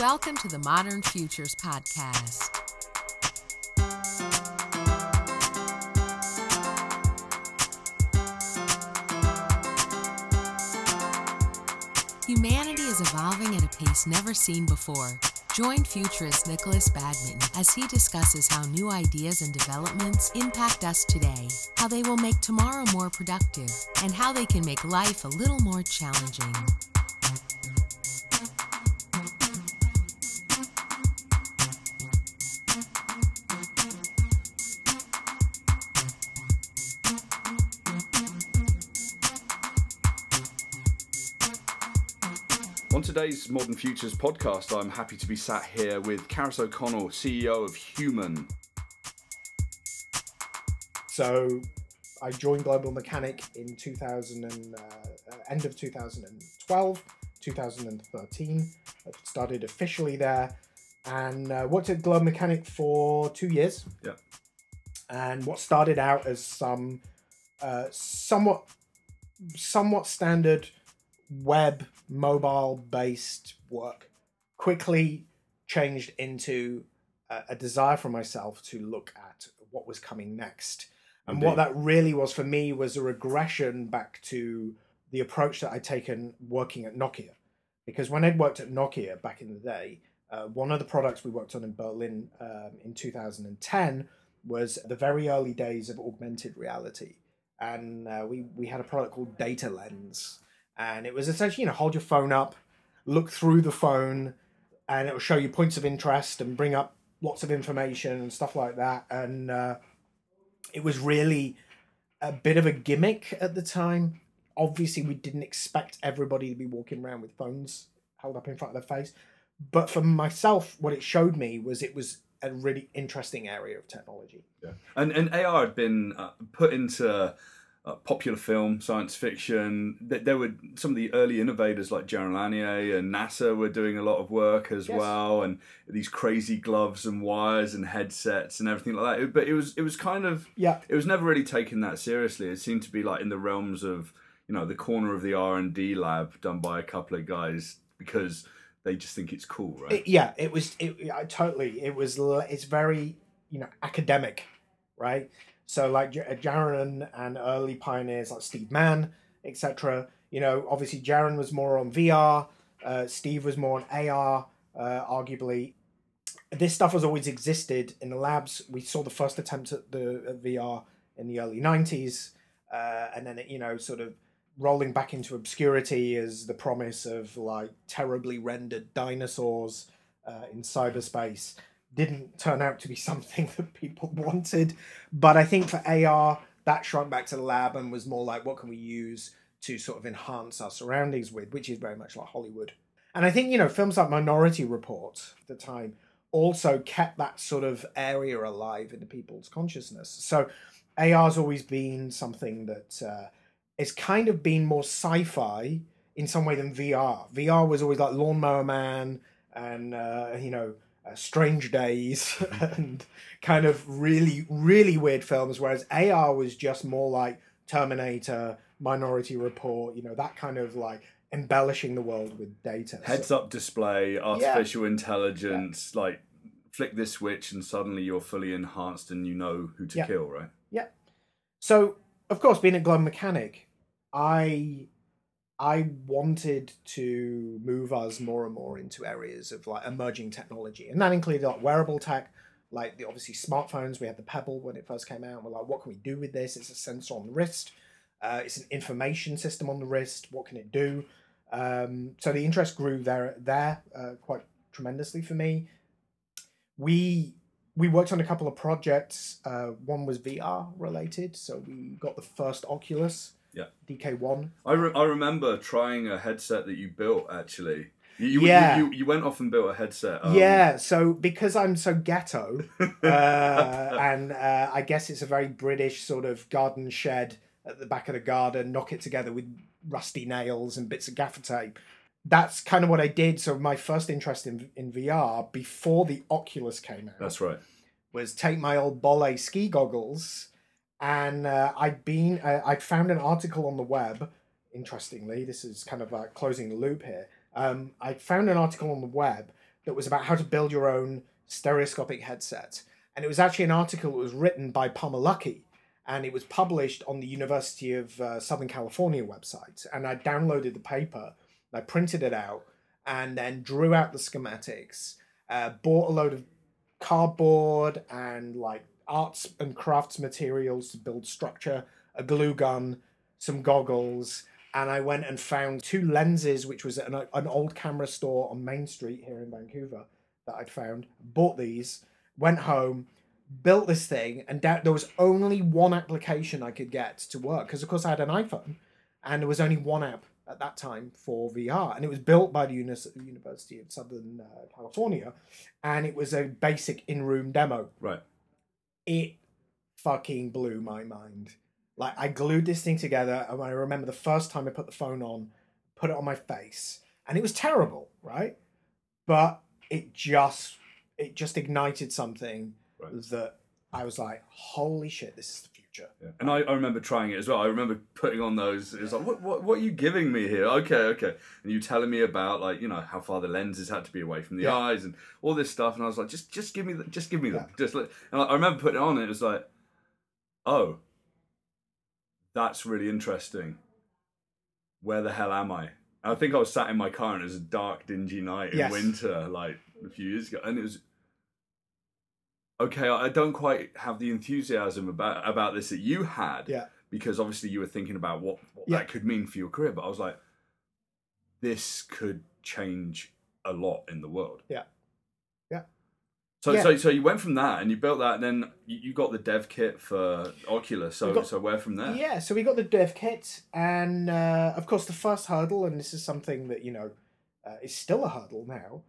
Welcome to the Modern Futures Podcast. Humanity is evolving at a pace never seen before. Join futurist Nikolas Badminton as he discusses how new ideas and developments impact us today, how they will make tomorrow more productive, and how they can make life a little more challenging. Today's Modern Futures podcast, I'm happy to be sat here with Kharis O'Connell, CEO of Human. So I joined Global Mechanic in 2000 and, uh, end of 2012, 2013. I started officially there and uh, worked at Global Mechanic for two years. Yeah. And what started out as some uh, somewhat somewhat standard web mobile based work quickly changed into a, a desire for myself to look at what was coming next and what that really was for me was a regression back to the approach that I'd taken working at Nokia. Because when I'd worked at Nokia back in the day, uh, one of the products we worked on in Berlin um, in 2010 was the very early days of augmented reality. And uh, we, we had a product called Data Lens. And it was essentially, you know, hold your phone up, look through the phone, and it will show you points of interest and bring up lots of information and stuff like that. And uh, it was really a bit of a gimmick at the time. Obviously, we didn't expect everybody to be walking around with phones held up in front of their face. But for myself, what it showed me was it was a really interesting area of technology. Yeah. And and AR had been uh, put into uh, popular film, science fiction. Th- There were some of the early innovators like Jaron Lanier and NASA were doing a lot of work as Yes. well, and these crazy gloves and wires and headsets and everything like that. But it was it was kind of Yeah, it was never really taken that seriously. It seemed to be like in the realms of you know the corner of the R and D lab done by a couple of guys because they just think it's cool, right? It- yeah, it was. It I totally. It was. It's very you know academic, right? So like Jaron and early pioneers like Steve Mann, etc. You know, obviously Jaron was more on VR. Uh, Steve was more on AR, uh, arguably. This stuff has always existed in the labs. We saw the first attempt at the at VR in the early '90s, uh, and then it, you know, sort of rolling back into obscurity as the promise of like terribly rendered dinosaurs uh, in cyberspace didn't turn out to be something that people wanted. But I think for AR, that shrunk back to the lab and was more like, what can we use to sort of enhance our surroundings with, which is very much like Hollywood. And I think, you know, films like Minority Report at the time also kept that sort of area alive in the people's consciousness. So AR's always been something that uh, it's kind of been more sci-fi in some way than VR. VR was always like Lawnmower Man and uh, you know uh, Strange Days and kind of really really weird films, whereas AR was just more like Terminator, Minority Report, you know that kind of like embellishing the world with data. Heads up display, artificial intelligence, like flick this switch and suddenly you're fully enhanced and you know who to Yeah. kill, right? Yeah. So, of course, being a Global Mechanic, I I wanted to move us more and more into areas of like emerging technology, and that included like wearable tech, like the obviously smartphones. We had the Pebble when it first came out. We're like, what can we do with this? It's a sensor on the wrist. Uh, it's an information system on the wrist. What can it do? Um, so the interest grew there there uh, quite tremendously for me. We we worked on a couple of projects. Uh, one was VR related, so we got the first Oculus, Yeah. DK1. I, re- I remember trying a headset that you built actually. You, you, Yeah. you, you, went off and built a headset. um, yeah, so because I'm so ghetto, uh, and uh, I guess it's a very British sort of garden shed at the back of the garden, knock it together with rusty nails and bits of gaffer tape. That's kind of what I did. So my first interest in in VR before the Oculus came out. That's right. was take my old Bolle ski goggles, and uh, I'd been uh, I'd found an article on the web. Interestingly, this is kind of like closing the loop here. Um, I found an article on the web that was about how to build your own stereoscopic headset, and it was actually an article that was written by Palmer and it was published on the University of uh, Southern California website. And I downloaded the paper, I printed it out, and then drew out the schematics. Uh, bought a load of cardboard and like arts and crafts materials to build structure, a glue gun, some goggles, and I went and found two lenses, which was an, an old camera store on Main Street here in Vancouver that I'd found. Bought these, went home, built this thing, and da- there was only one application I could get to work because, of course, I had an iPhone, and there was only one app at that time for VR, and it was built by the Unis- University of Southern uh, California, and it was a basic in-room demo. Right. It fucking blew my mind. Like I glued this thing together, and I remember the first time I put the phone on, put it on my face, and it was terrible, right? But it just it just ignited something Right. that I was like, holy shit, this is the future. Yeah. And I, I remember trying it as well. I remember putting on those. It's like, what, what, what are you giving me here? Okay, okay. And you telling me about like, you know, how far the lenses had to be away from the Yeah. eyes and all this stuff. And I was like, just, just give me, the, just give me them. Just let. And I, remember putting it on. And it was like, oh, that's really interesting. Where the hell am I? I think I was sat in my car and it was a dark, dingy night in Yes. winter, like a few years ago, and it was okay. I don't quite have the enthusiasm about about this that you had, Yeah. because obviously you were thinking about what, what Yeah. that could mean for your career. But I was like, this could change a lot in the world. Yeah. Yeah. So, Yeah. so, so you went from that and you built that, and then you, you got the dev kit for Oculus. So, got- so where from there? Yeah, so we got the dev kit, and uh, of course, the first hurdle, and this is something that you know uh, is still a hurdle now,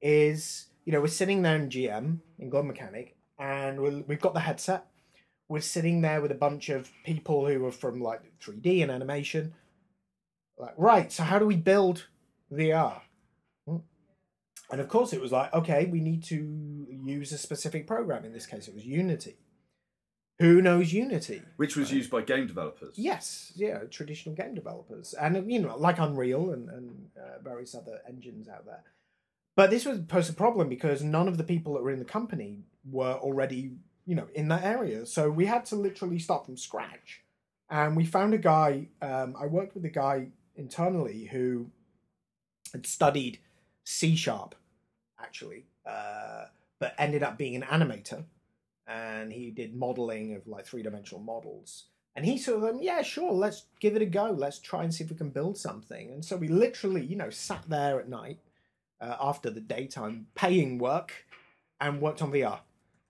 is you know we're sitting there in GM in Global Mechanic, and we're, we've got the headset. We're sitting there with a bunch of people who are from like 3D and animation. Like, right, so how do we build VR? Hmm. And of course, it was like, okay, we need to use a specific program. In this case, it was Unity. Who knows Unity? Which was used by game developers. Yes, yeah, traditional game developers, and you know, like Unreal and and uh, various other engines out there. But this was posed a problem because none of the people that were in the company were already, you know, in that area. So we had to literally start from scratch. And we found a guy. Um, I worked with a guy internally who had studied C sharp, actually, uh, but ended up being an animator, and he did modeling of like three dimensional models. And he sort of yeah, sure, let's give it a go. Let's try and see if we can build something. And so we literally, you know, sat there at night uh, after the daytime paying work and worked on VR.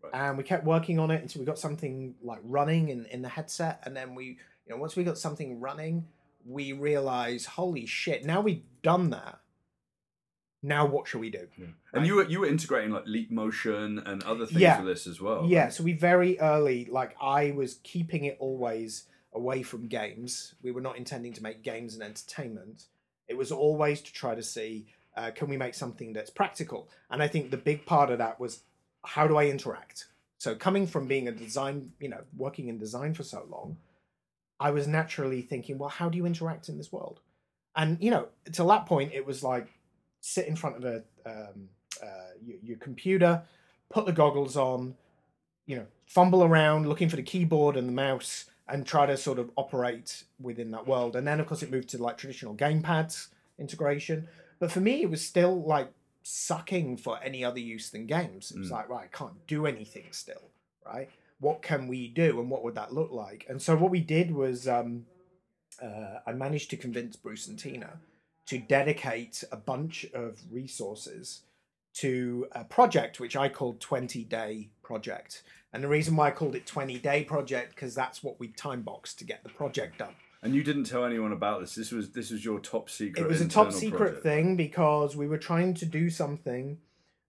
Right. And we kept working on it until we got something like running in, in the headset. And then we, you know, once we got something running, we realized, holy shit, now we've done that. Now what should we do? And you were you were integrating like Leap Motion and other things Yeah. with this as well. Yeah, so we very early, like I was keeping it always away from games. We were not intending to make games and entertainment. It was always to try to see uh, can we make something that's practical. And I think the big part of that was how do I interact. So coming from being a design, you know, working in design for so long, I was naturally thinking, well, how do you interact in this world? And you know, till that point, it was like sit in front of a um, uh, your, your computer, put the goggles on, you know, fumble around looking for the keyboard and the mouse and try to sort of operate within that world. And then, of course, it moved to like traditional gamepads integration. But for me, it was still like sucking for any other use than games. It was Mm. like, right, I can't do anything still, right? What can we do and what would that look like? And so what we did was um, uh, I managed to convince Bruce and Tina to dedicate a bunch of resources to a project which I called 20 Day Project. And the reason why I called it 20 Day Project because that's what we time boxed to get the project done. And you didn't tell anyone about this. This was this was your top secret. It was a top secret project. thing because we were trying to do something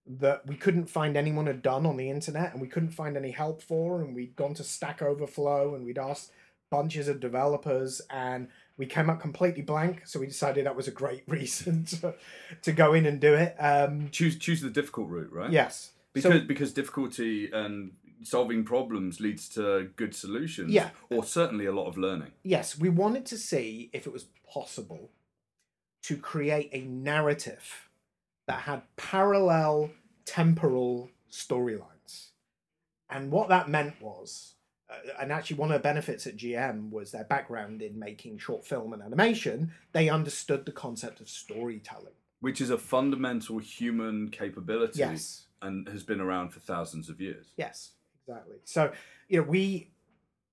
that we couldn't find anyone had done on the internet and we couldn't find any help for and we'd gone to Stack Overflow and we'd asked bunches of developers and we came up completely blank so we decided that was a great reason to, to go in and do it um Choose choose the difficult route, right? yes Because So- because difficulty and solving problems leads to good solutions. Yeah. Or certainly a lot of learning. yes, we wanted to see if it was possible to create a narrative that had parallel temporal storylines. And what that meant was, uh, and actually one of the benefits at GM was their background in making short film and animation, they understood the concept of storytelling. Which is a fundamental human capability Yes. and has been around for thousands of years. Yes, exactly. So, you know, we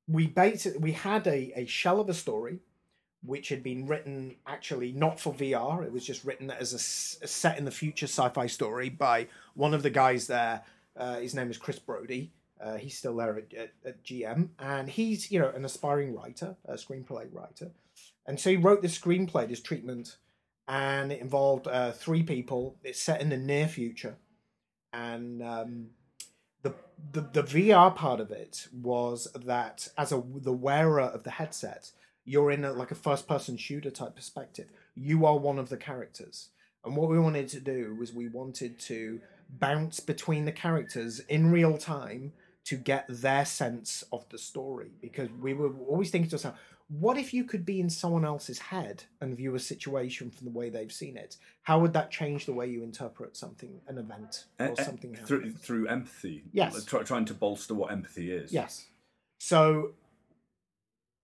we basically we had a, a shell of a story which had been written actually not for VR. It was just written as a set in the future sci-fi story by one of the guys there. Uh, his name is Chris Brody. Uh, he's still there at, at, at GM, and he's you know an aspiring writer, a screenplay writer, and so he wrote this screenplay, this treatment, and it involved uh, three people. It's set in the near future, and um, the, the the VR part of it was that as a the wearer of the headset, you're in a, like a first person shooter type perspective. You are one of the characters, and what we wanted to do was we wanted to bounce between the characters in real time to get their sense of the story because we were always thinking to ourselves what if you could be in someone else's head and view a situation from the way they've seen it how would that change the way you interpret something an event or something through, through empathy. Yes. Try, trying to bolster what empathy is. Yes. So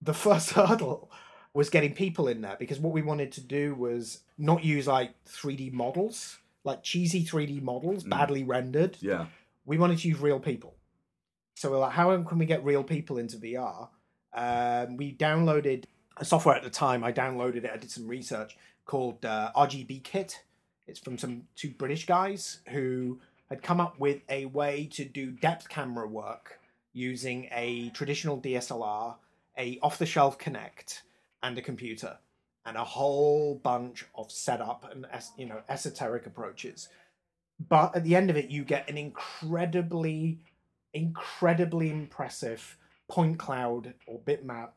the first hurdle was getting people in there because what we wanted to do was not use like 3D models, like cheesy 3D models, Mm. badly rendered. Yeah. We wanted to use real people. So we're like, how can we get real people into VR? Um, we downloaded a software at the time. I downloaded it. I did some research called uh, RGB Kit. It's from some two British guys who had come up with a way to do depth camera work using a traditional DSLR, a off-the-shelf Kinect, and a computer, and a whole bunch of setup and you know esoteric approaches. But at the end of it, you get an incredibly, incredibly impressive point cloud or bitmap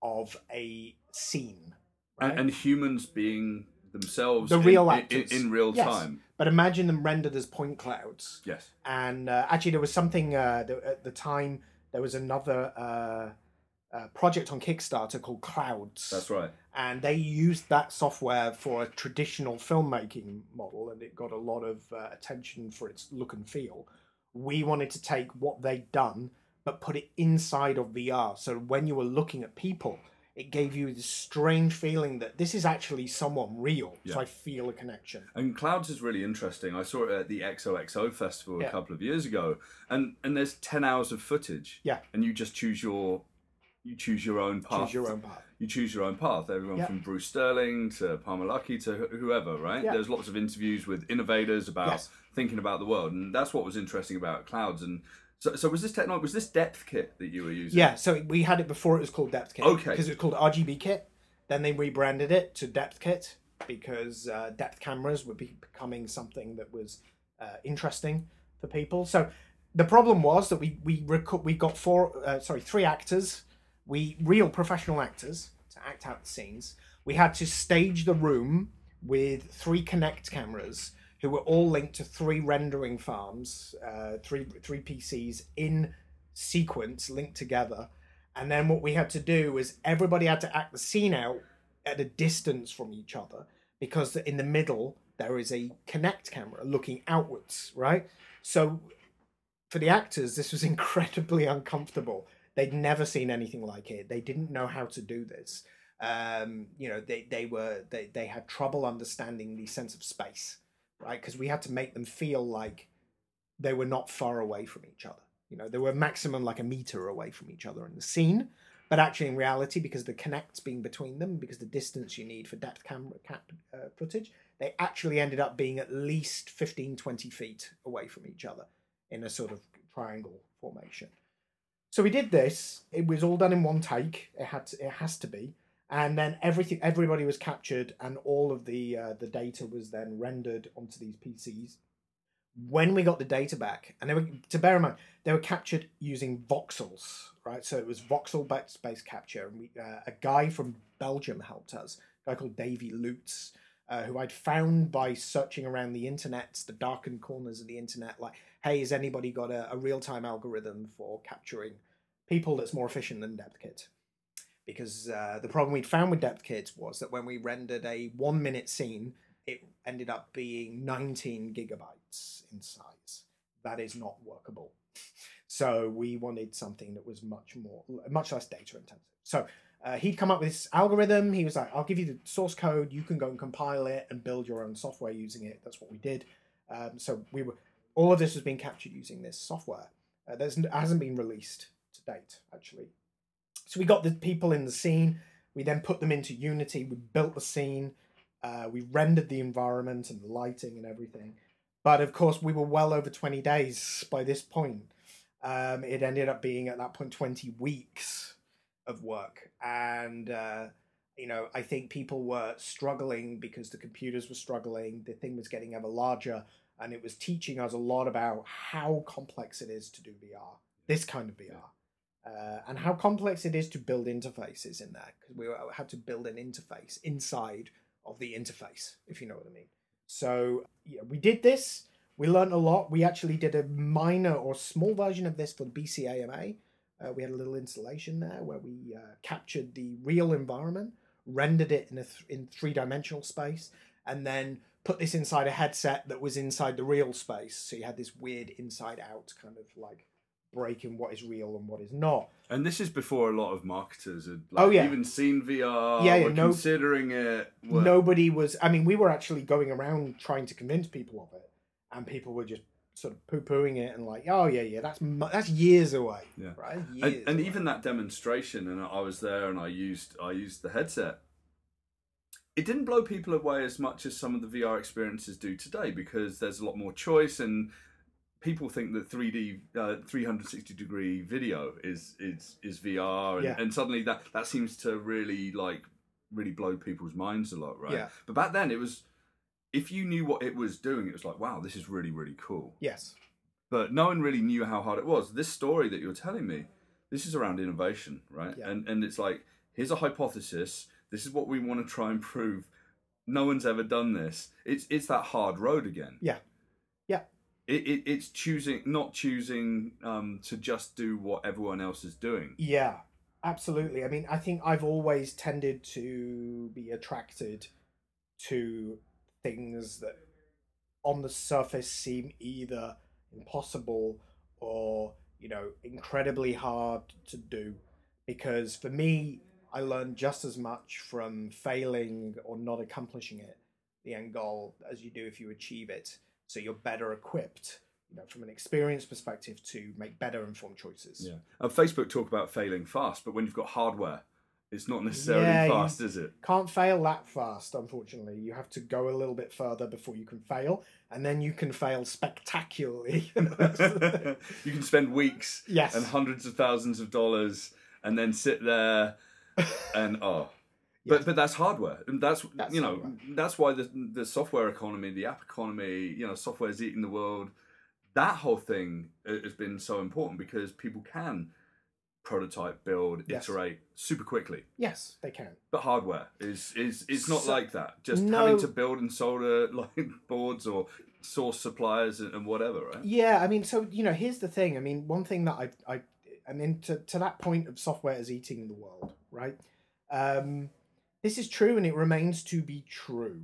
of a scene. And, right? and humans being themselves The in- real in, in, actors. in real Yes. time. But imagine them rendered as point clouds. Yes. and uh, actually there was something uh, th- at the time there was another uh, uh, project on kickstarter called clouds That's right. and they used that software for a traditional filmmaking model and it got a lot of uh, attention for its look and feel we wanted to take what they'd done but put it inside of vr so when you were looking at people it gave you this strange feeling that this is actually someone real Yeah. so i feel a connection And Clouds is really interesting. I saw it at the XOXO festival a couple of years ago, and and there's ten hours of footage. Yeah. And you just choose your, you choose your own path. choose your own path You choose your own path. Everyone Yeah. from Bruce Sterling to Palmer Luckey to whoever, right? Yeah. There's lots of interviews with innovators about Yes. thinking about the world, and that's what was interesting about Clouds. And so, so was this technology? Was this Depth Kit that you were using? Yeah, so we had it before it was called Depth Kit. Okay. Because it was called RGB Kit. Then they rebranded it to Depth Kit because uh, depth cameras were be- becoming something that was uh, interesting for people. So the problem was that we we reco- we got four uh, sorry three actors, we real professional actors to act out the scenes. We had to stage the room with three Kinect cameras who were all linked to three rendering farms, uh, three three PCs in sequence linked together. And then what we had to do was everybody had to act the scene out at a distance from each other because in the middle there is a Kinect camera looking outwards, right? So for the actors, this was incredibly uncomfortable. They'd never seen anything like it. They didn't know how to do this. Um, you know, they, they were they, they had trouble understanding the sense of space, right? Because we had to make them feel like they were not far away from each other. You know, they were maximum like a meter away from each other in the scene, but actually in reality, because the Kinects being between them, because the distance you need for depth camera cap uh, footage, they actually ended up being at least 15, 20 feet away from each other in a sort of triangle formation. So we did this. It was all done in one take. It had to, it has to be, and then everything everybody was captured, and all of the uh, the data was then rendered onto these PCs. When we got the data back, and they were to bear in mind they were captured using voxels, right? So it was voxel based capture. And we, uh, a guy from Belgium helped us, a guy called Davy Lutz, uh, who I'd found by searching around the internet, the darkened corners of the internet, like, hey, has anybody got a, a real time algorithm for capturing people that's more efficient than DepthKit? Because uh, the problem we'd found with depth kits was that when we rendered a one minute scene, it ended up being 19 gigabytes in size. That is not workable. So we wanted something that was much more, much less data intensive. So uh, he'd come up with this algorithm. He was like, "I'll give you the source code. You can go and compile it and build your own software using it." That's what we did. Um, so we were all of this was being captured using this software. Uh, there's hasn't been released to date actually. So we got the people in the scene. We then put them into Unity. We built the scene. Uh, we rendered the environment and the lighting and everything. But of course, we were well over 20 days by this point. Um, it ended up being at that point 20 weeks of work. And, uh, you know, I think people were struggling because the computers were struggling. The thing was getting ever larger. And it was teaching us a lot about how complex it is to do VR, this kind of VR. Uh, and how complex it is to build interfaces in there because we had to build an interface inside of the interface, if you know what I mean. So yeah, we did this. We learned a lot. We actually did a minor or small version of this for the BCAMA. Uh, we had a little installation there where we uh, captured the real environment, rendered it in a th- in three dimensional space, and then put this inside a headset that was inside the real space. So you had this weird inside out kind of like breaking what is real and what is not. And this is before a lot of marketers had like, Oh, yeah. even seen VR, Yeah, yeah, were no- considering it. Nobody was. I mean, we were actually going around trying to convince people of it, and people were just sort of poo pooing it and like, oh yeah, yeah, that's mu- that's years away. Yeah. right. and, and away. even that demonstration, and I was there, and I used I used the headset. It didn't blow people away as much as some of the VR experiences do today because there's a lot more choice, and people think that 3D, uh, 360 degree video is is is VR, and, Yeah. and suddenly that that seems to really like really blow people's minds a lot, right? Yeah. But back then, it was if you knew what it was doing, it was like, wow, this is really really cool yes, but no one really knew how hard it was. This story that you're telling me, this is around innovation, right? Yeah. And and it's like here's a hypothesis. This is what we want to try and prove. No one's ever done this. It's it's that hard road again. yeah, yeah, It, it it's choosing not choosing um, to just do what everyone else is doing. yeah, absolutely. I mean, I think I've always tended to be attracted to things that, on the surface, seem either impossible or you know incredibly hard to do because for me i learned just as much from failing or not accomplishing it the end goal as you do if you achieve it so you're better equipped you know from an experience perspective to make better informed choices Yeah. And Facebook talk about failing fast, but when you've got hardware, it's not necessarily Yeah, fast, is it? can't fail that fast unfortunately you have to go a little bit further before you can fail and then you can fail spectacularly you can spend weeks Yes. and hundreds of thousands of dollars and then sit there and oh Yes. but that's hardware and that's, That's you know hardware. that's why the the software economy the app economy you know software's eating the world that whole thing has been so important because people can prototype build Yes. iterate super quickly yes they can but hardware is is it's not So- like that just No. having to build and solder like boards or source suppliers and, and whatever right Yeah, I mean, so you know, here's the thing. I mean, one thing that I, I, I mean, to to that point of software is eating the world, right? Um, this is true, and it remains to be true.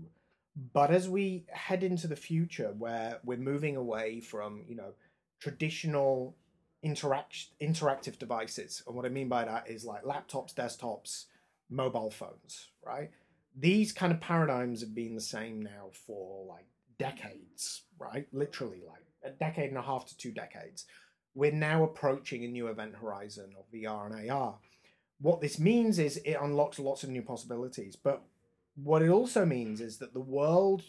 But as we head into the future, where we're moving away from you know traditional interact interactive devices, and what I mean by that is like laptops, desktops, mobile phones, right? These kind of paradigms have been the same now for like decades, right? Literally, like a decade and a half to two decades. We're now approaching a new event horizon of VR and AR. What this means is it unlocks lots of new possibilities, but what it also means is that the world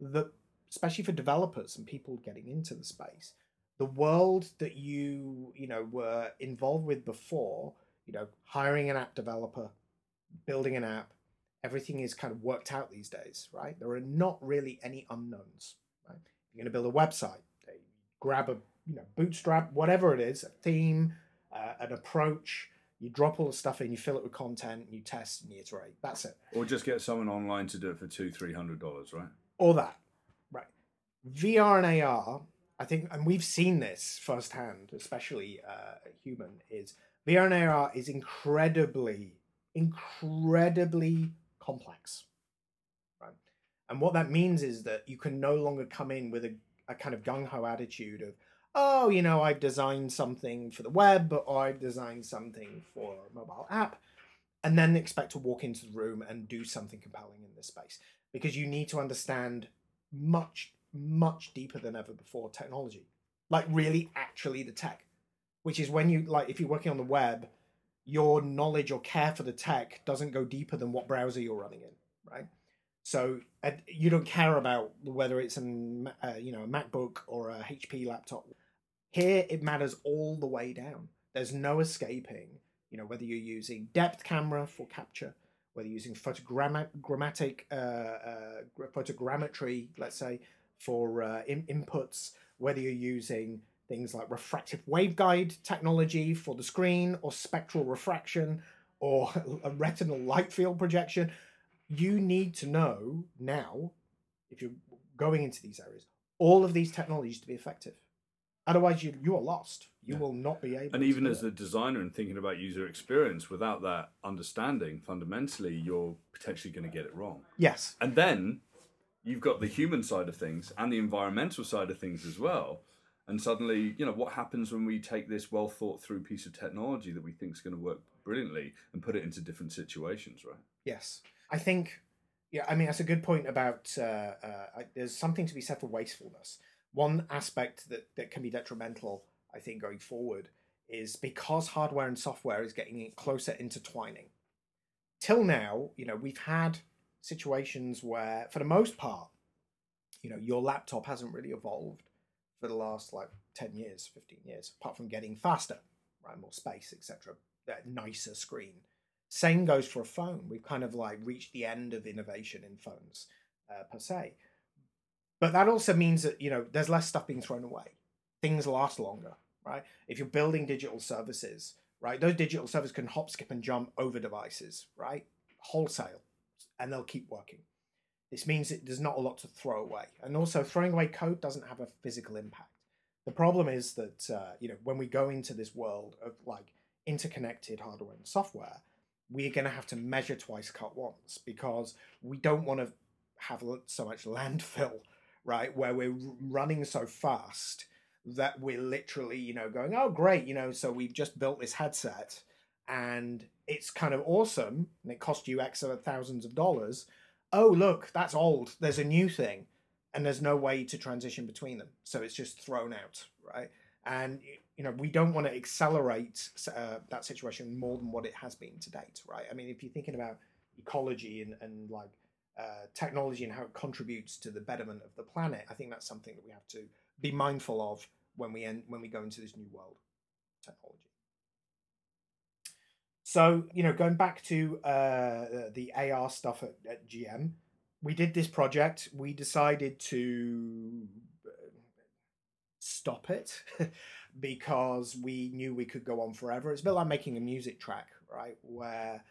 that especially for developers and people getting into the space the world that you you know were involved with before you know hiring an app developer building an app everything is kind of worked out these days right? There are not really any unknowns right? You're going to build a website grab a you know bootstrap whatever it is a theme uh, an approach you drop all the stuff in you fill it with content you test and you iterate that's it Or just get someone online to do it for two, three hundred dollars, right? or that right vr and ar i think and we've seen this firsthand especially uh human is vr and ar is incredibly incredibly complex. Right? And what that means is that you can no longer come in with a, a kind of gung ho attitude of, oh, you know, I've designed something for the web or I've designed something for a mobile app, and then expect to walk into the room and do something compelling in this space. Because you need to understand much, much deeper than ever before technology. Like, really, actually, the tech, which is when you, like, if you're working on the web, your knowledge or care for the tech doesn't go deeper than what browser you're running in, right? So uh, you don't care about whether it's an uh, you know a MacBook or a HP laptop. Here it matters all the way down. There's no escaping. You know whether you're using depth camera for capture, whether you're using photogrammatic uh, uh, photogrammetry, let's say for uh, in- inputs, whether you're using things like refractive waveguide technology for the screen or spectral refraction or a retinal light field projection. You need to know now, if you're going into these areas, all of these technologies to be effective. Otherwise, you, you are lost. You yeah. will not be able And even as it. a designer and thinking about user experience, without that understanding, fundamentally, you're potentially going to get it wrong. Yes. And then you've got the human side of things and the environmental side of things as well and suddenly you know what happens when we take this well thought through piece of technology that we think is going to work brilliantly and put it into different situations right yes i think yeah i mean that's a good point about uh, uh, there's something to be said for wastefulness one aspect that, that can be detrimental i think going forward is because hardware and software is getting closer intertwining till now you know we've had situations where for the most part you know your laptop hasn't really evolved for the last like 10 years, 15 years, apart from getting faster, right? More space, etc. That nicer screen. Same goes for a phone. We've kind of like reached the end of innovation in phones uh, per se. But that also means that, you know, there's less stuff being thrown away. Things last longer, right? If you're building digital services, right, those digital services can hop, skip, and jump over devices, right? Wholesale, and they'll keep working. This means that there's not a lot to throw away. And also, throwing away code doesn't have a physical impact. The problem is that, uh, you know, when we go into this world of like interconnected hardware and software, we're going to have to measure twice, cut once, because we don't want to have so much landfill, right? Where we're running so fast that we're literally, you know, going, oh, great, you know, so we've just built this headset and it's kind of awesome and it cost you X of thousands of dollars. Oh look that's old. There's a new thing. And there's no way to transition between them. So it's just thrown out right? And you know we don't want to accelerate uh, that situation more than what it has been to date right? I mean if you're thinking about ecology and, and like uh, technology and how it contributes to the betterment of the planet i think that's something that we have to be mindful of when we end, when we go into this new world technology. So, you know, going back to uh, the AR stuff at, at GM, we did this project. We decided to uh, stop it because we knew we could go on forever. It's a bit like making a music track, right? Where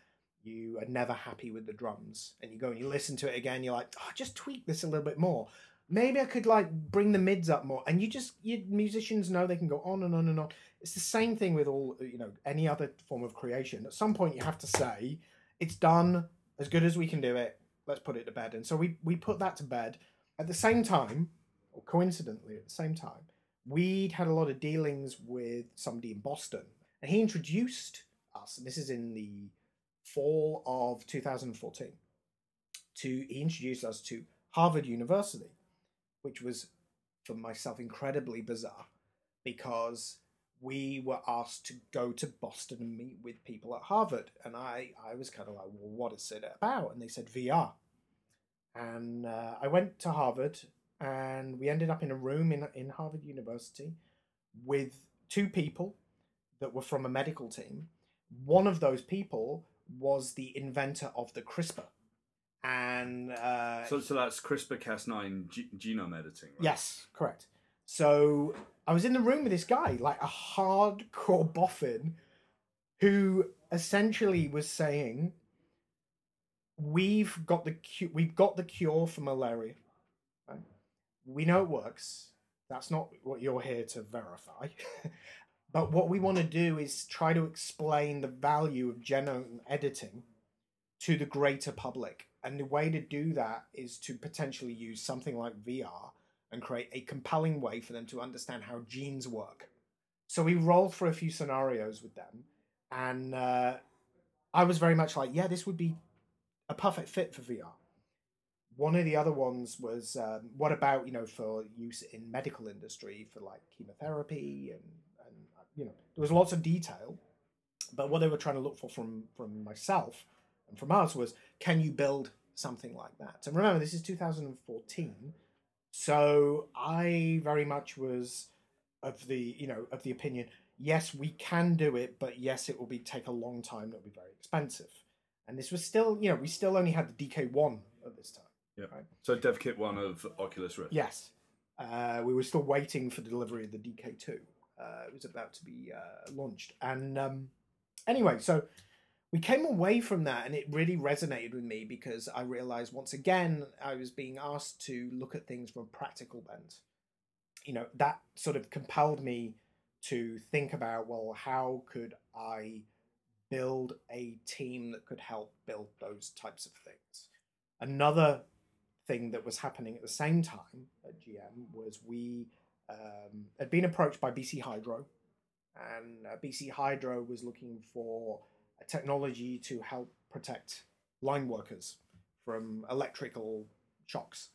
you are never happy with the drums and you go and you listen to it again, you're like, oh, just tweak this a little bit more. Maybe I could like bring the mids up more. And you just, you musicians know they can go on and on and on. It's the same thing with all you know any other form of creation. At some point, you have to say it's done as good as we can do it. Let's put it to bed. And so we we put that to bed. At the same time, or coincidentally, at the same time, we'd had a lot of dealings with somebody in Boston, and he introduced us. And this is in the fall of 2014. To he introduced us to Harvard University, which was for myself incredibly bizarre because we were asked to go to Boston and meet with people at Harvard. And I, I was kind of like, well, what is it about? And they said VR. And uh, I went to Harvard and we ended up in a room in, in Harvard University with two people that were from a medical team. One of those people was the inventor of the CRISPR. And uh, so, so that's CRISPR Cas9 g- genome editing, right? Yes, correct. So I was in the room with this guy, like a hardcore boffin, who essentially was saying, "We've got the cu- we've got the cure for malaria. We know it works. That's not what you're here to verify. But what we want to do is try to explain the value of genome editing to the greater public. And the way to do that is to potentially use something like VR and create a compelling way for them to understand how genes work. So we rolled for a few scenarios with them, and uh, I was very much like, yeah, this would be a perfect fit for VR. One of the other ones was, um, what about you know for use in medical industry for like chemotherapy and and you know there was lots of detail, but what they were trying to look for from from myself and from us was, can you build something like that? And remember, this is 2014 so I very much was of the you know of the opinion, yes, we can do it, but yes, it will be take a long time. It'll be very expensive. And this was still, you know, we still only had the DK one at this time. Yeah. Right? So Dev Kit one of Oculus Rift. Yes. Uh, we were still waiting for the delivery of the DK two. Uh, it was about to be uh, launched, and um, anyway, so we came away from that and it really resonated with me because I realized once again I was being asked to look at things from a practical lens. You know, that sort of compelled me to think about well, how could I build a team that could help build those types of things? Another thing that was happening at the same time at GM was we um, had been approached by BC Hydro, and uh, BC Hydro was looking for a technology to help protect line workers from electrical shocks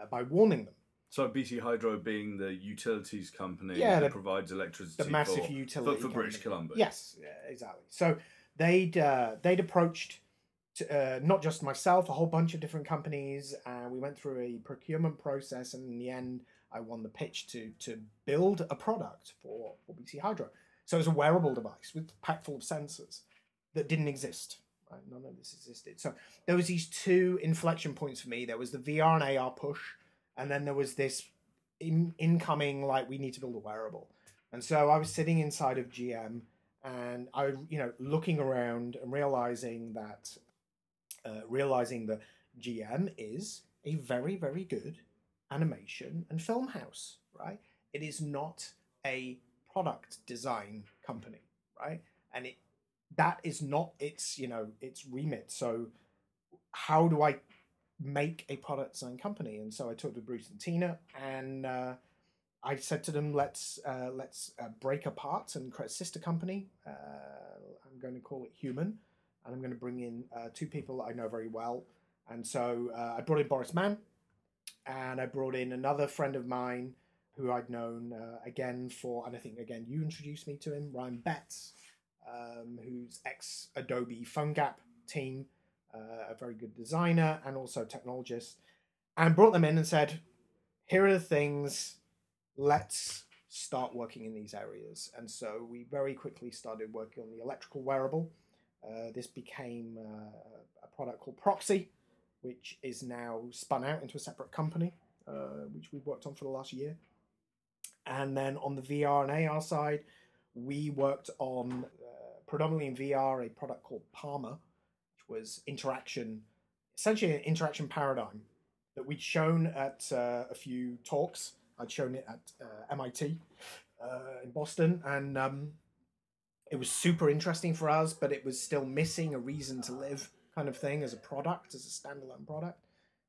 uh, by warning them. So BC Hydro being the utilities company Yeah, that the- provides electricity The massive for, utility for, for British. Columbia. Yes, yeah, exactly. So they'd uh, they'd approached to, uh, not just myself, a whole bunch of different companies, and we went through a procurement process, and in the end, I won the pitch to to build a product for for BC Hydro. So it's a wearable device with packed full of sensors that didn't exist. Right? None of this existed. So there was these two inflection points for me. There was the VR and AR push, and then there was this in, incoming like we need to build a wearable. And so I was sitting inside of GM, and I, you know, looking around and realizing that, uh, realizing that GM is a very, very good animation and film house, right? It is not a product design company, right? And it that is not its, you know, its remit. So how do I make a product design company? And so I talked to Bruce and Tina, and uh, I said to them, let's uh, let's uh, break apart and create a sister company. Uh, I'm going to call it Human, and I'm going to bring in uh, two people I know very well. And so uh, I brought in Boris Mann, and I brought in another friend of mine who I'd known uh, again for, and I think again you introduced me to him, Ryan Betts, um, who's ex Adobe PhoneGap team, uh, a very good designer and also technologist, and brought them in and said, "Here are the things. Let's start working in these areas." And so we very quickly started working on the electrical wearable. Uh, this became uh, a product called Proxy, which is now spun out into a separate company, uh, which we've worked on for the last year. And then on the VR and AR side, we worked on predominantly in VR a product called Palmer, which was interaction, essentially an interaction paradigm that we'd shown at uh, a few talks. I'd shown it at uh, MIT uh, in Boston, and um, it was super interesting for us, but it was still missing a reason to live kind of thing as a product, as a standalone product.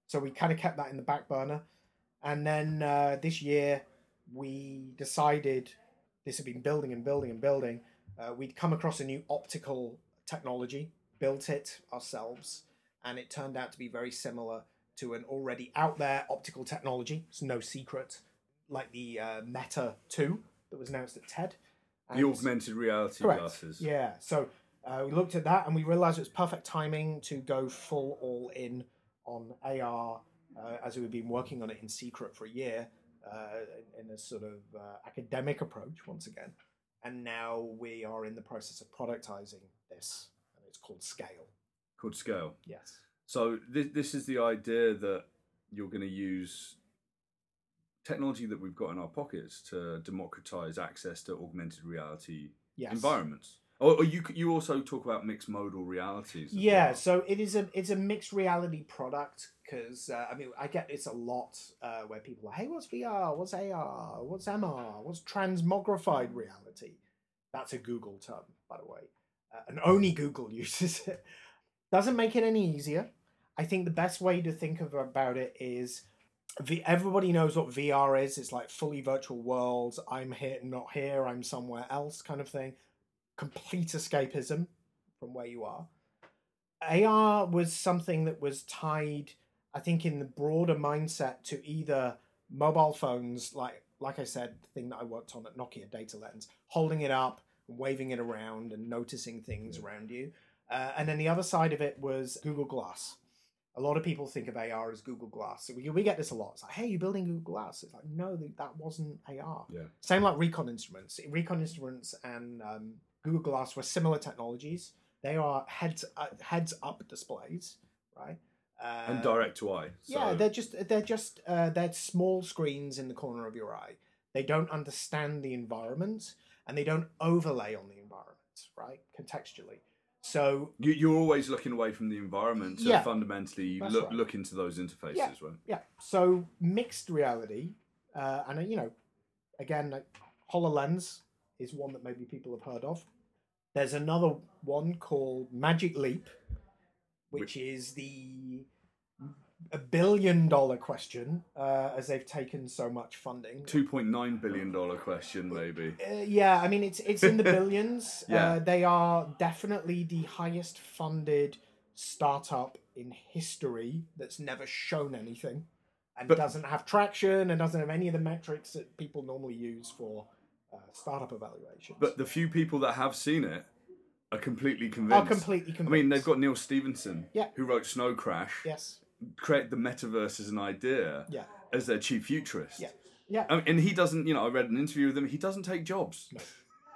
So we kind of kept that in the back burner. And then uh, this year, we decided this had been building and building and building. Uh, we'd come across a new optical technology, built it ourselves, and it turned out to be very similar to an already out there optical technology. It's no secret, like the uh, Meta 2 that was announced at TED. The augmented reality Correct. glasses. Yeah. So uh, we looked at that and we realized it was perfect timing to go full all in on AR uh, as we've been working on it in secret for a year uh, in, in a sort of uh, academic approach once again. And now we are in the process of productizing this, and it's called Scale. Called Scale. Yes. So this this is the idea that you're going to use technology that we've got in our pockets to democratize access to augmented reality Yes. environments. Or, or you you also talk about mixed modal realities. Yeah, well. so it is a it's a mixed reality product because uh, I mean I get it's a lot uh, where people are hey what's VR what's AR what's MR what's transmogrified reality That's a Google term, by the way, uh, and only Google uses it. Doesn't make it any easier. I think the best way to think of about it is v- everybody knows what VR is. It's like fully virtual worlds. I'm here, not here. I'm somewhere else, kind of thing. Complete escapism from where you are. AR was something that was tied, I think, in the broader mindset to either mobile phones, like like I said, the thing that I worked on at Nokia Data Lens, holding it up, waving it around, and noticing things around you. Uh, and then the other side of it was Google Glass. A lot of people think of AR as Google Glass. So we, we get this a lot. It's like, hey, you're building Google Glass. It's like, no, that wasn't AR. Yeah. Same like Recon Instruments. Recon Instruments and um, Google Glass were similar technologies. They are heads uh, heads up displays, right? Uh, and direct to eye. yeah, they're just they're just uh, they're small screens in the corner of your eye. They don't understand the environment and they don't overlay on the environment, right? Contextually. So You, you're always looking away from the environment, so Yeah. fundamentally you look right. look into those interfaces, Yeah. right? yeah, so mixed reality, uh, and uh, you know, again, like Hololens is one that maybe people have heard of. There's another one called Magic Leap, which is the a billion dollar question, uh, as they've taken so much funding. Two point nine billion dollar question, maybe. Uh, yeah, I mean it's it's in the billions. Yeah. uh, they are definitely the highest funded startup in history that's never shown anything, and But- doesn't have traction and doesn't have any of the metrics that people normally use for uh, startup evaluations. But the few people that have seen it are completely are convinced. completely I mean, they've got Neal Stephenson, Yeah. who wrote Snow Crash, yes, create the metaverse as an idea yeah, as their chief futurist. yeah, yeah. I mean, and he doesn't, you know, I read an interview with him. He doesn't take jobs. No.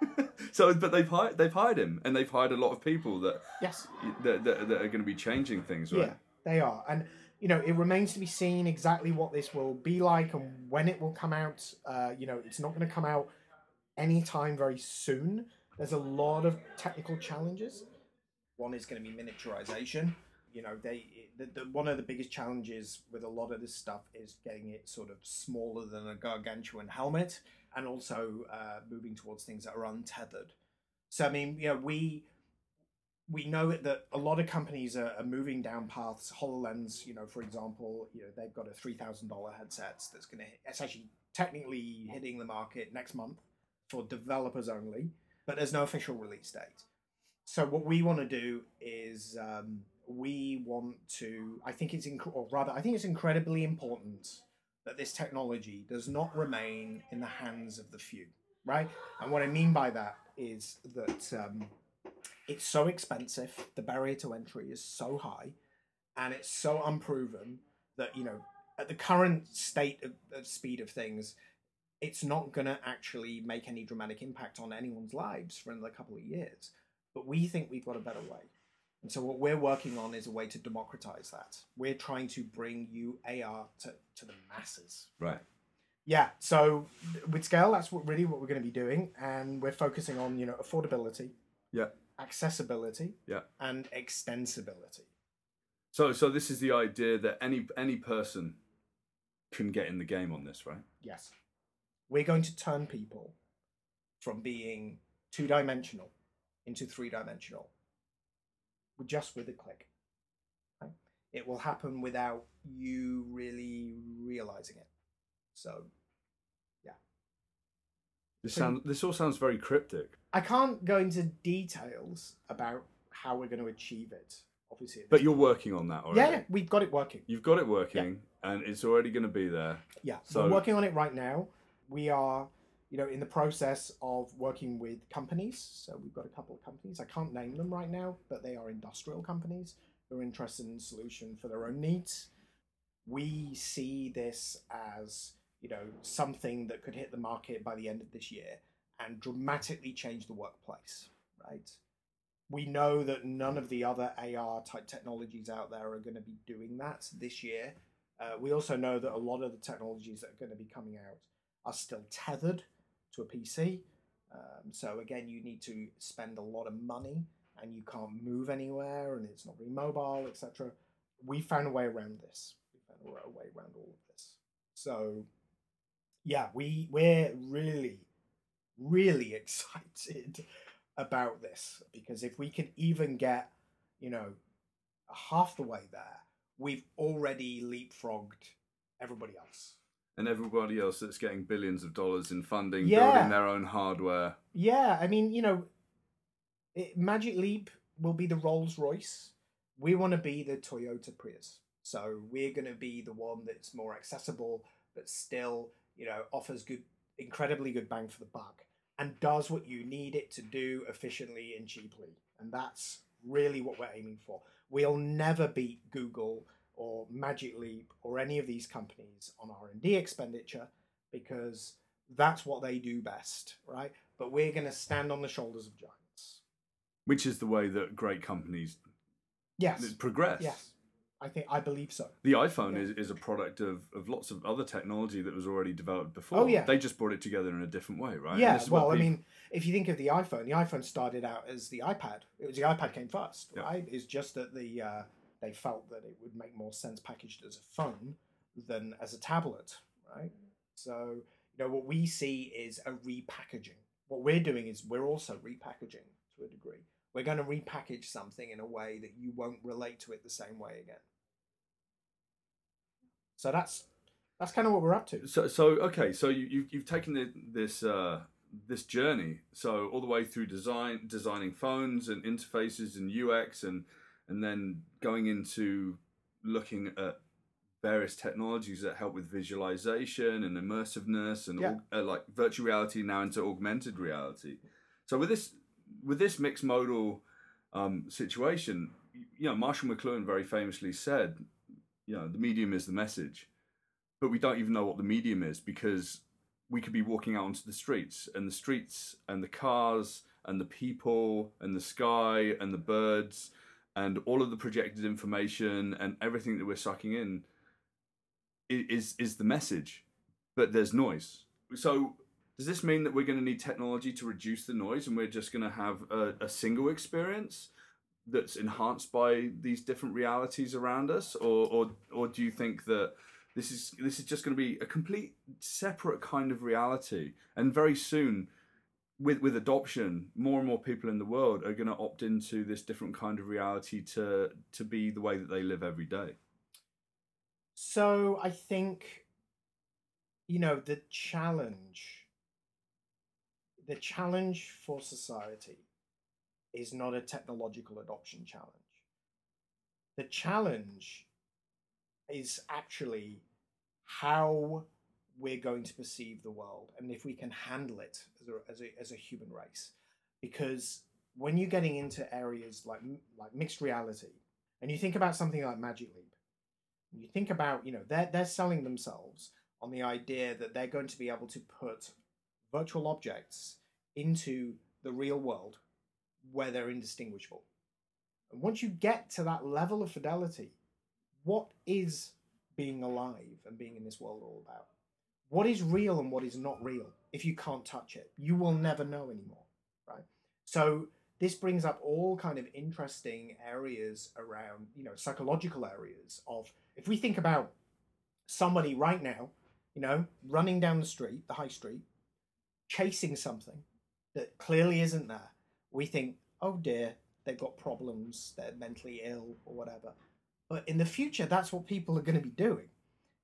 so, but they've hired, they've hired him, and they've hired a lot of people that yes. that, that, that are going to be changing things, right? Yeah, they are. And, you know, it remains to be seen exactly what this will be like and when it will come out. Uh, you know, it's not going to come out anytime very soon. There's a lot of technical challenges. One is going to be miniaturization. You know, they the, the, one of the biggest challenges with a lot of this stuff is getting it sort of smaller than a gargantuan helmet, and also uh, moving towards things that are untethered. So I mean, you know, we we know that a lot of companies are, are moving down paths. Hololens, you know, for example, you know they've got a three thousand dollar headsets that's going to it's actually technically hitting the market next month for developers only, but there's no official release date. So what we want to do is um, we want to. I think it's inc- or rather, I think it's incredibly important that this technology does not remain in the hands of the few, right? And what I mean by that is that. Um, it's so expensive the barrier to entry is so high and it's so unproven that you know at the current state of, of speed of things it's not going to actually make any dramatic impact on anyone's lives for another couple of years but we think we've got a better way and so what we're working on is a way to democratize that we're trying to bring you ar to, to the masses Right. yeah so with scale that's what really what we're going to be doing and we're focusing on you know affordability Yeah. accessibility Yeah. and extensibility So, so this is the idea that any any person can get in the game on this, right? yes we're going to turn people from being two-dimensional into three-dimensional with- just with a click right? it will happen without you really realizing it so yeah. This sound this all sounds very cryptic. i can't go into details about how we're going to achieve it obviously But you're point. working on that already. yeah, yeah we've got it working You've got it working, and it's already going to be there. Yeah, So- we're working on it right now. We are, you know, in the process of working with companies. So we've got a couple of companies. I can't name them right now, but they are industrial companies who are interested in solution for their own needs. We see this as, you know, something that could hit the market by the end of this year and dramatically change the workplace, right? We know that none of the other AR type technologies out there are going to be doing that this year. Uh, we also know that a lot of the technologies that are going to be coming out are still tethered to a PC. Um, so again, you need to spend a lot of money, and you can't move anywhere, and it's not very mobile, etc. We found a way around this. We found a way around all of this. So, yeah, we we're really, really excited about this because if we can even get, you know, half the way there, we've already leapfrogged everybody else. And everybody else that's getting billions of dollars in funding, Yeah. building their own hardware. Yeah, I mean, you know, it, Magic Leap will be the Rolls Royce. We want to be the Toyota Prius. So we're going to be the one that's more accessible, but still, you know, offers good, incredibly good bang for the buck, and does what you need it to do efficiently and cheaply. And that's really what we're aiming for. We'll never beat Google or Magic Leap or any of these companies on R&D expenditure because that's what they do best, right? But we're going to stand on the shoulders of giants. Which is the way that great companies Yes. progress. Yes. I think I believe so. The iPhone Yeah. is, is a product of, of lots of other technology that was already developed before. Oh, yeah. They just brought it together in a different way, right? Yeah, this is what well, I mean, if you think of the iPhone, the iPhone started out as the iPad. It was the iPad came first, Yeah. right? It's just that the uh, they felt that it would make more sense packaged as a phone than as a tablet, right? So you know what we see is a repackaging. What we're doing is we're also repackaging to a degree. We're going to repackage something in a way that you won't relate to it the same way again. So that's that's kind of what we're up to. So, so okay, so you, you've you've taken the, this uh, this journey, so all the way through design, designing phones and interfaces and UX, and and then going into looking at various technologies that help with visualization and immersiveness and Yeah. uh, like virtual reality now into augmented reality. So with this with this mixed modal um, situation, you know, Marshall McLuhan very famously said, you know, the medium is the message but we don't even know what the medium is because we could be walking out onto the streets and the streets and the cars and the people and the sky and the birds and all of the projected information and everything that we're sucking in is is the message but there's noise. So does this mean that we're going to need technology to reduce the noise and we're just going to have a, a single experience that's enhanced by these different realities around us? Or or, or do you think that this is this is just going to be a complete separate kind of reality? And very soon with with adoption more and more people in the world are going to opt into this different kind of reality to to be the way that they live every day So I think, you know, the challenge, the challenge for society is not a technological adoption challenge. The challenge is actually how we're going to perceive the world and if we can handle it as a, as a, as a human race. Because when you're getting into areas like, like mixed reality, and you think about something like Magic Leap, you think about you know they're they're selling themselves on the idea that they're going to be able to put virtual objects into the real world where they're indistinguishable and once you get to that level of fidelity what is being alive and being in this world all about what is real and what is not real if you can't touch it? You will never know anymore right? So this brings up all kind of interesting areas around you know psychological areas of if we think about somebody right now you know running down the street the high street chasing something that clearly isn't there we think oh dear they've got problems they're mentally ill or whatever. But in the future that's what people are going to be doing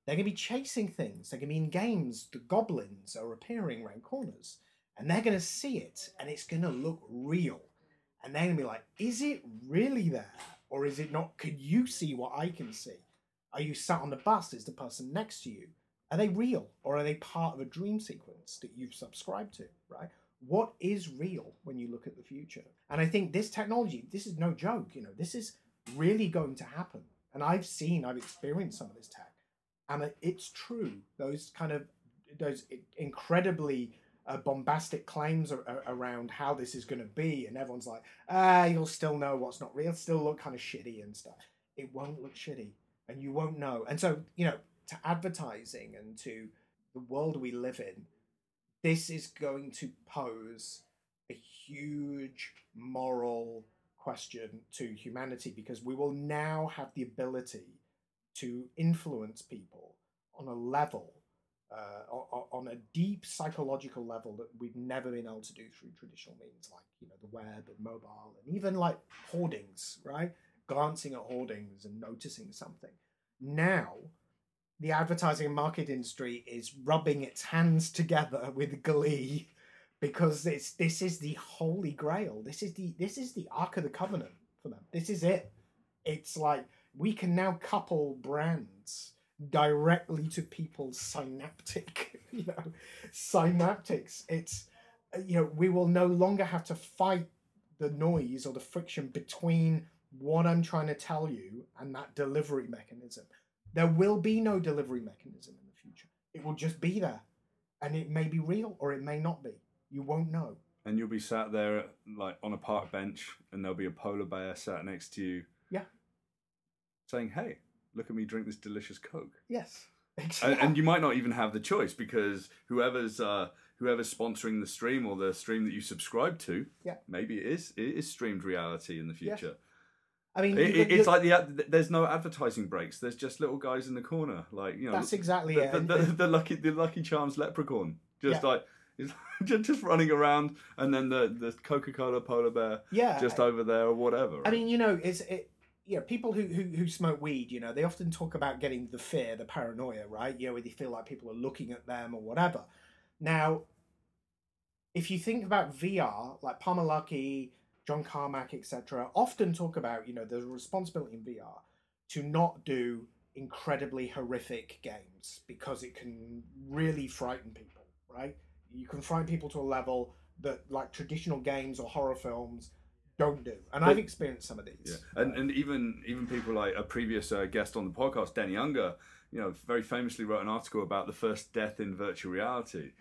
they're going to be chasing things. They're going to be in games. The goblins are appearing around corners and they're going to see it and it's going to look real. And they're going to be like is it really there? Or is it not? Can you see what i can see? Are you sat on the bus? Is the person next to you? Are they real? Or are they part of a dream sequence that you've subscribed to right? What is real when you look at the future? And i think this technology this is no joke you know this is really going to happen. And i've seen i've experienced some of this tech and it's true. Those kind of those incredibly uh, bombastic claims ar- ar- around how this is going to be and everyone's like ah you'll still know what's not real. Still look kind of shitty and stuff. It won't look shitty and you won't know. And so you know to advertising and to the world we live in this is going to pose a huge moral question to humanity because we will now have the ability to influence people on a level uh, on a deep psychological level that we've never been able to do through traditional means, like you know the web and mobile, and even like hoardings, right? Glancing at hoardings and noticing something. Now, the advertising and market industry is rubbing its hands together with glee because it's this is the holy grail. This is the this is the ark of the covenant for them. This is it. It's like we can now couple brands directly to people's synaptic, you know, synaptics. It's you know we will no longer have to fight the noise or the friction between what I'm trying to tell you and that delivery mechanism. There will be no delivery mechanism in the future. It will just be there. And it may be real or it may not be. You won't know. And you'll be sat there like on a park bench, and there'll be a polar bear sat next to you. Saying, "Hey, look at me drink this delicious Coke." Yes. and, and you might not even have the choice because whoever's uh, whoever's sponsoring the stream or the stream that you subscribe to, Yeah. maybe it is it is streamed reality in the future. I mean, It, it's like the there's no advertising breaks. There's just little guys in the corner, like you know, that's exactly the, it. the, the, the lucky the Lucky Charms leprechaun, just Yeah. like just just running around, and then the the Coca Cola polar bear yeah. just over there or whatever. I mean, you know, it's it. Know, people who, who who smoke weed, you know, they often talk about getting the fear, the paranoia, right? You know, where they feel like people are looking at them or whatever. Now, if you think about VR, like Palmer Luckey, John Carmack, etc., often talk about, you know, the responsibility in VR to not do incredibly horrific games because it can really frighten people, right? You can frighten people to a level that like traditional games or horror films don't do. And But- I've experienced some of these. Yeah, and and even even people like a previous uh, guest on the podcast, Danny Unger, you know, very famously wrote an article about the first death in virtual reality.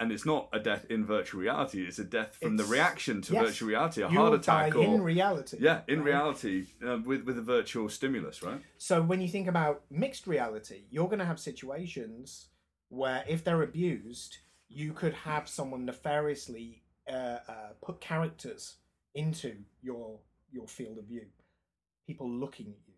And it's not a death in virtual reality; it's a death from the reaction to yes. virtual reality, a heart attack, or in reality. yeah, in right? reality uh, with with a virtual stimulus, right? So when you think about mixed reality, you're going to have situations where if they're abused, you could have someone nefariously uh, uh, put characters into your your field of view. People looking at you,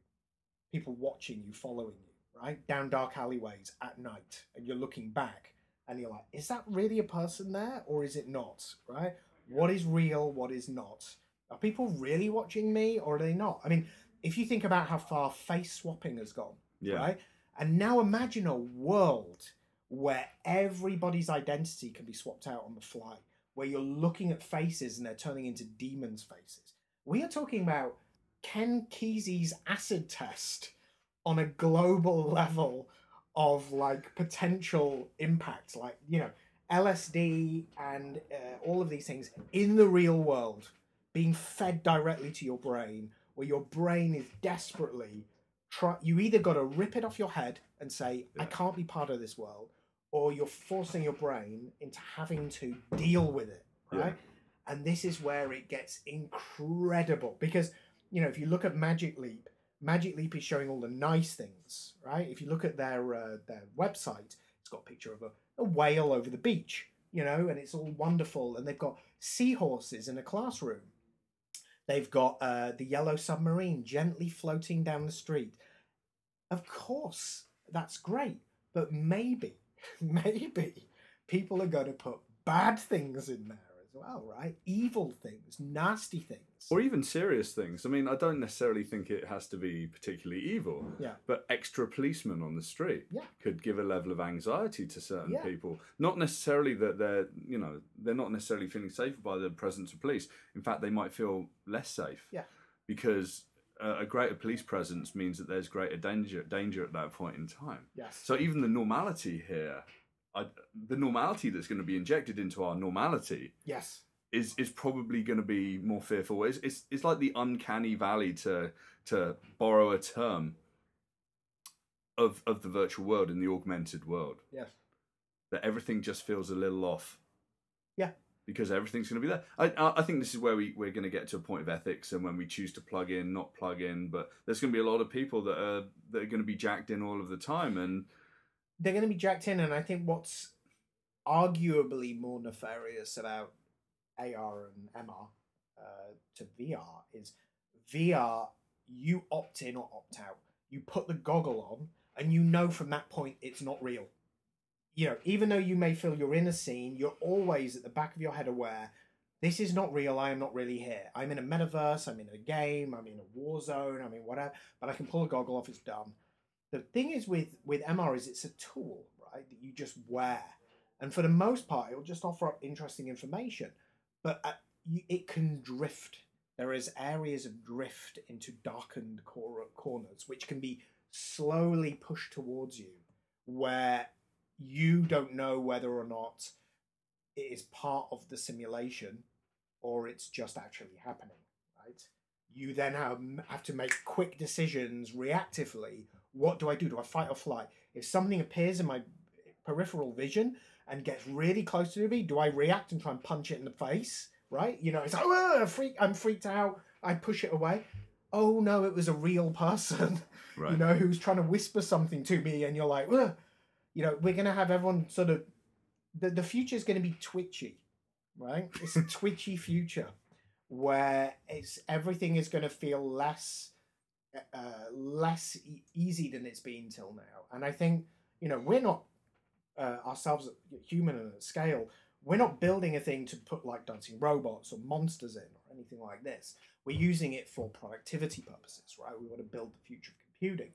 people watching you, following you, right down dark alleyways at night, and you're looking back, and you're like, is that really a person there, or is it not? Right? What is real? What is not? Are people really watching me, or are they not? I mean, if you think about how far face swapping has gone, Yeah. right? And now imagine a world where everybody's identity can be swapped out on the fly, where you're looking at faces and they're turning into demons' faces. We are talking about Ken Kesey's acid test on a global level of like potential impact, like, you know, LSD and uh, all of these things in the real world being fed directly to your brain, where your brain is desperately try. You either got to rip it off your head and say, "I can't be part of this world," or you're forcing your brain into having to deal with it, Yeah. right? And this is where it gets incredible because you know if you look at Magic Leap, Magic Leap is showing all the nice things, right? If you look at their uh, their website, it's got a picture of a, a whale over the beach, you know, and it's all wonderful, and they've got seahorses in a classroom. They've got uh, the yellow submarine gently floating down the street. Of course, that's great, but maybe, maybe people are going to put bad things in there as well, right? Evil things, nasty things. Or even serious things. I mean, I don't necessarily think it has to be particularly evil. Yeah. But extra policemen on the street Yeah. could give a level of anxiety to certain Yeah. people. Not necessarily that they're, you know, they're not necessarily feeling safer by the presence of police. In fact, they might feel less safe. Yeah. Because uh, a greater police presence means that there's greater danger danger at that point in time. Yes. So even the normality here, I, the normality that's going to be injected into our normality yes. is is probably going to be more fearful. It's, it's it's like the uncanny valley to to borrow a term of of the virtual world and the augmented world. Yes. That everything just feels a little off. Yeah. Because everything's going to be there. I I think this is where we we're going to get to a point of ethics and when we choose to plug in, not plug in. But there's going to be a lot of people that are that are going to be jacked in all of the time and they're going to be jacked in, and I think what's arguably more nefarious about AR and MR uh, to VR is VR. You opt in or opt out. You put the goggle on, and you know from that point it's not real. You know, even though you may feel you're in a scene, you're always at the back of your head aware this is not real. I am not really here. I'm in a metaverse. I'm in a game. I'm in a war zone. I'm in whatever. But I can pull a goggle off. It's done. The thing is with with MR is it's a tool, right? That you just wear, and for the most part, it'll just offer up interesting information. But uh, you, it can drift. There is areas of drift into darkened cor- corners, which can be slowly pushed towards you, where you don't know whether or not it is part of the simulation or it's just actually happening, right? You then have, have to make quick decisions reactively. What do I do? Do I fight or flight? If something appears in my peripheral vision and gets really close to me, do I react and try and punch it in the face? Right? You know, it's like, oh, freak, I'm freaked out. I push it away. Oh no, it was a real person, right. you know, who's trying to whisper something to me, and you're like, Ugh. You know, we're gonna have everyone sort of the, the future is going to be twitchy, right? It's a twitchy future where it's everything is going to feel less uh, less e- easy than it's been till now. And I think you know we're not uh, ourselves human at scale. We're not building a thing to put like dancing robots or monsters in or anything like this. We're using it for productivity purposes, right? We want to build the future of computing.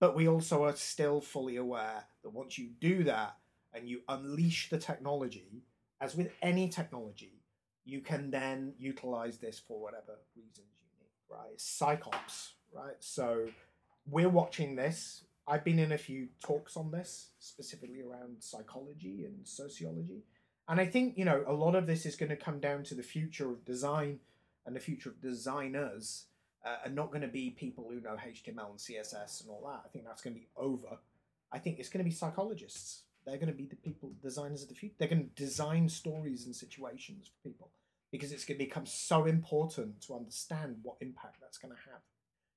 But we also are still fully aware that once you do that, and you unleash the technology, as with any technology, you can then utilize this for whatever reasons you need, right? Psychops, right? So we're watching this. I've been in a few talks on this, specifically around psychology and sociology. And I think, you know, a lot of this is going to come down to the future of design and the future of designers uh, are not going to be people who know HTML and CSS and all that. I think that's going to be over. I think it's going to be psychologists they're going to be the people, designers of the future. They're going to design stories and situations for people because it's going to become so important to understand what impact that's going to have.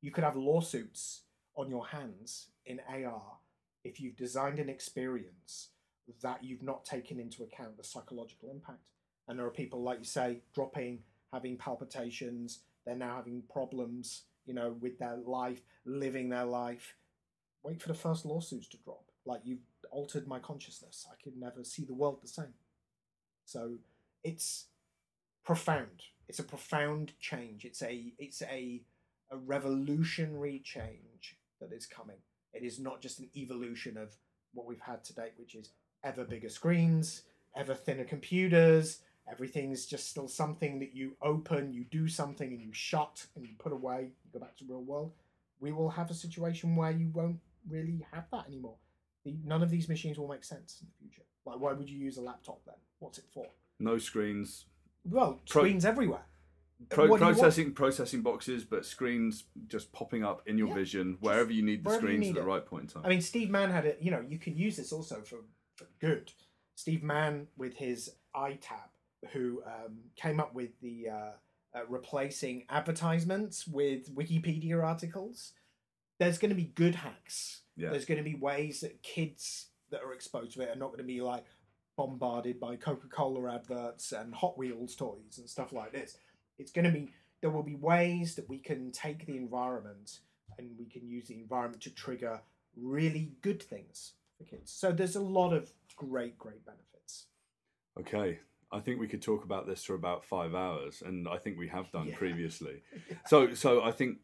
You could have lawsuits on your hands in AR if you've designed an experience that you've not taken into account the psychological impact. And there are people, like you say, dropping, having palpitations, they're now having problems, you know, with their life, living their life. Wait for the first lawsuits to drop. Like you've altered my consciousness. I could never see the world the same. So it's profound. It's a profound change. It's a it's a a revolutionary change that is coming. It is not just an evolution of what we've had to date, which is ever bigger screens, ever thinner computers. Everything's just still something that you open, you do something, and you shut and you put away. You go back to real world. We will have a situation where you won't really have that anymore none of these machines will make sense in the future. Like, why would you use a laptop then? What's it for? No screens. Well, Pro- screens everywhere. Pro- processing processing boxes, but screens just popping up in your yeah, vision wherever you need the screens at the right point in time. I mean, Steve Mann had it. You know, you can use this also for, for good. Steve Mann with his EyeTap, who um, came up with the uh, uh, replacing advertisements with Wikipedia articles. There's going to be good hacks yeah. There's going to be ways that kids that are exposed to it are not going to be like bombarded by Coca Cola adverts and Hot Wheels toys and stuff like this. It's going to be, there will be ways that we can take the environment and we can use the environment to trigger really good things for kids. So there's a lot of great, great benefits. Okay. I think we could talk about this for about five hours, and I think we have done yeah. previously. yeah. So, so I think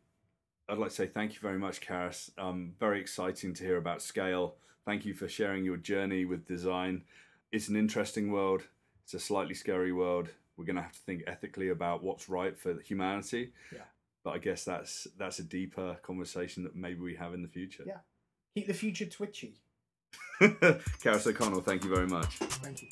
I'd like to say thank you very much, Kharis. Um, very exciting to hear about scale. Thank you for sharing your journey with design. It's an interesting world. It's a slightly scary world. We're going to have to think ethically about what's right for humanity. Yeah. But I guess that's that's a deeper conversation that maybe we have in the future. Yeah. Keep the future twitchy. Kharis O'Connell, thank you very much. Thank you.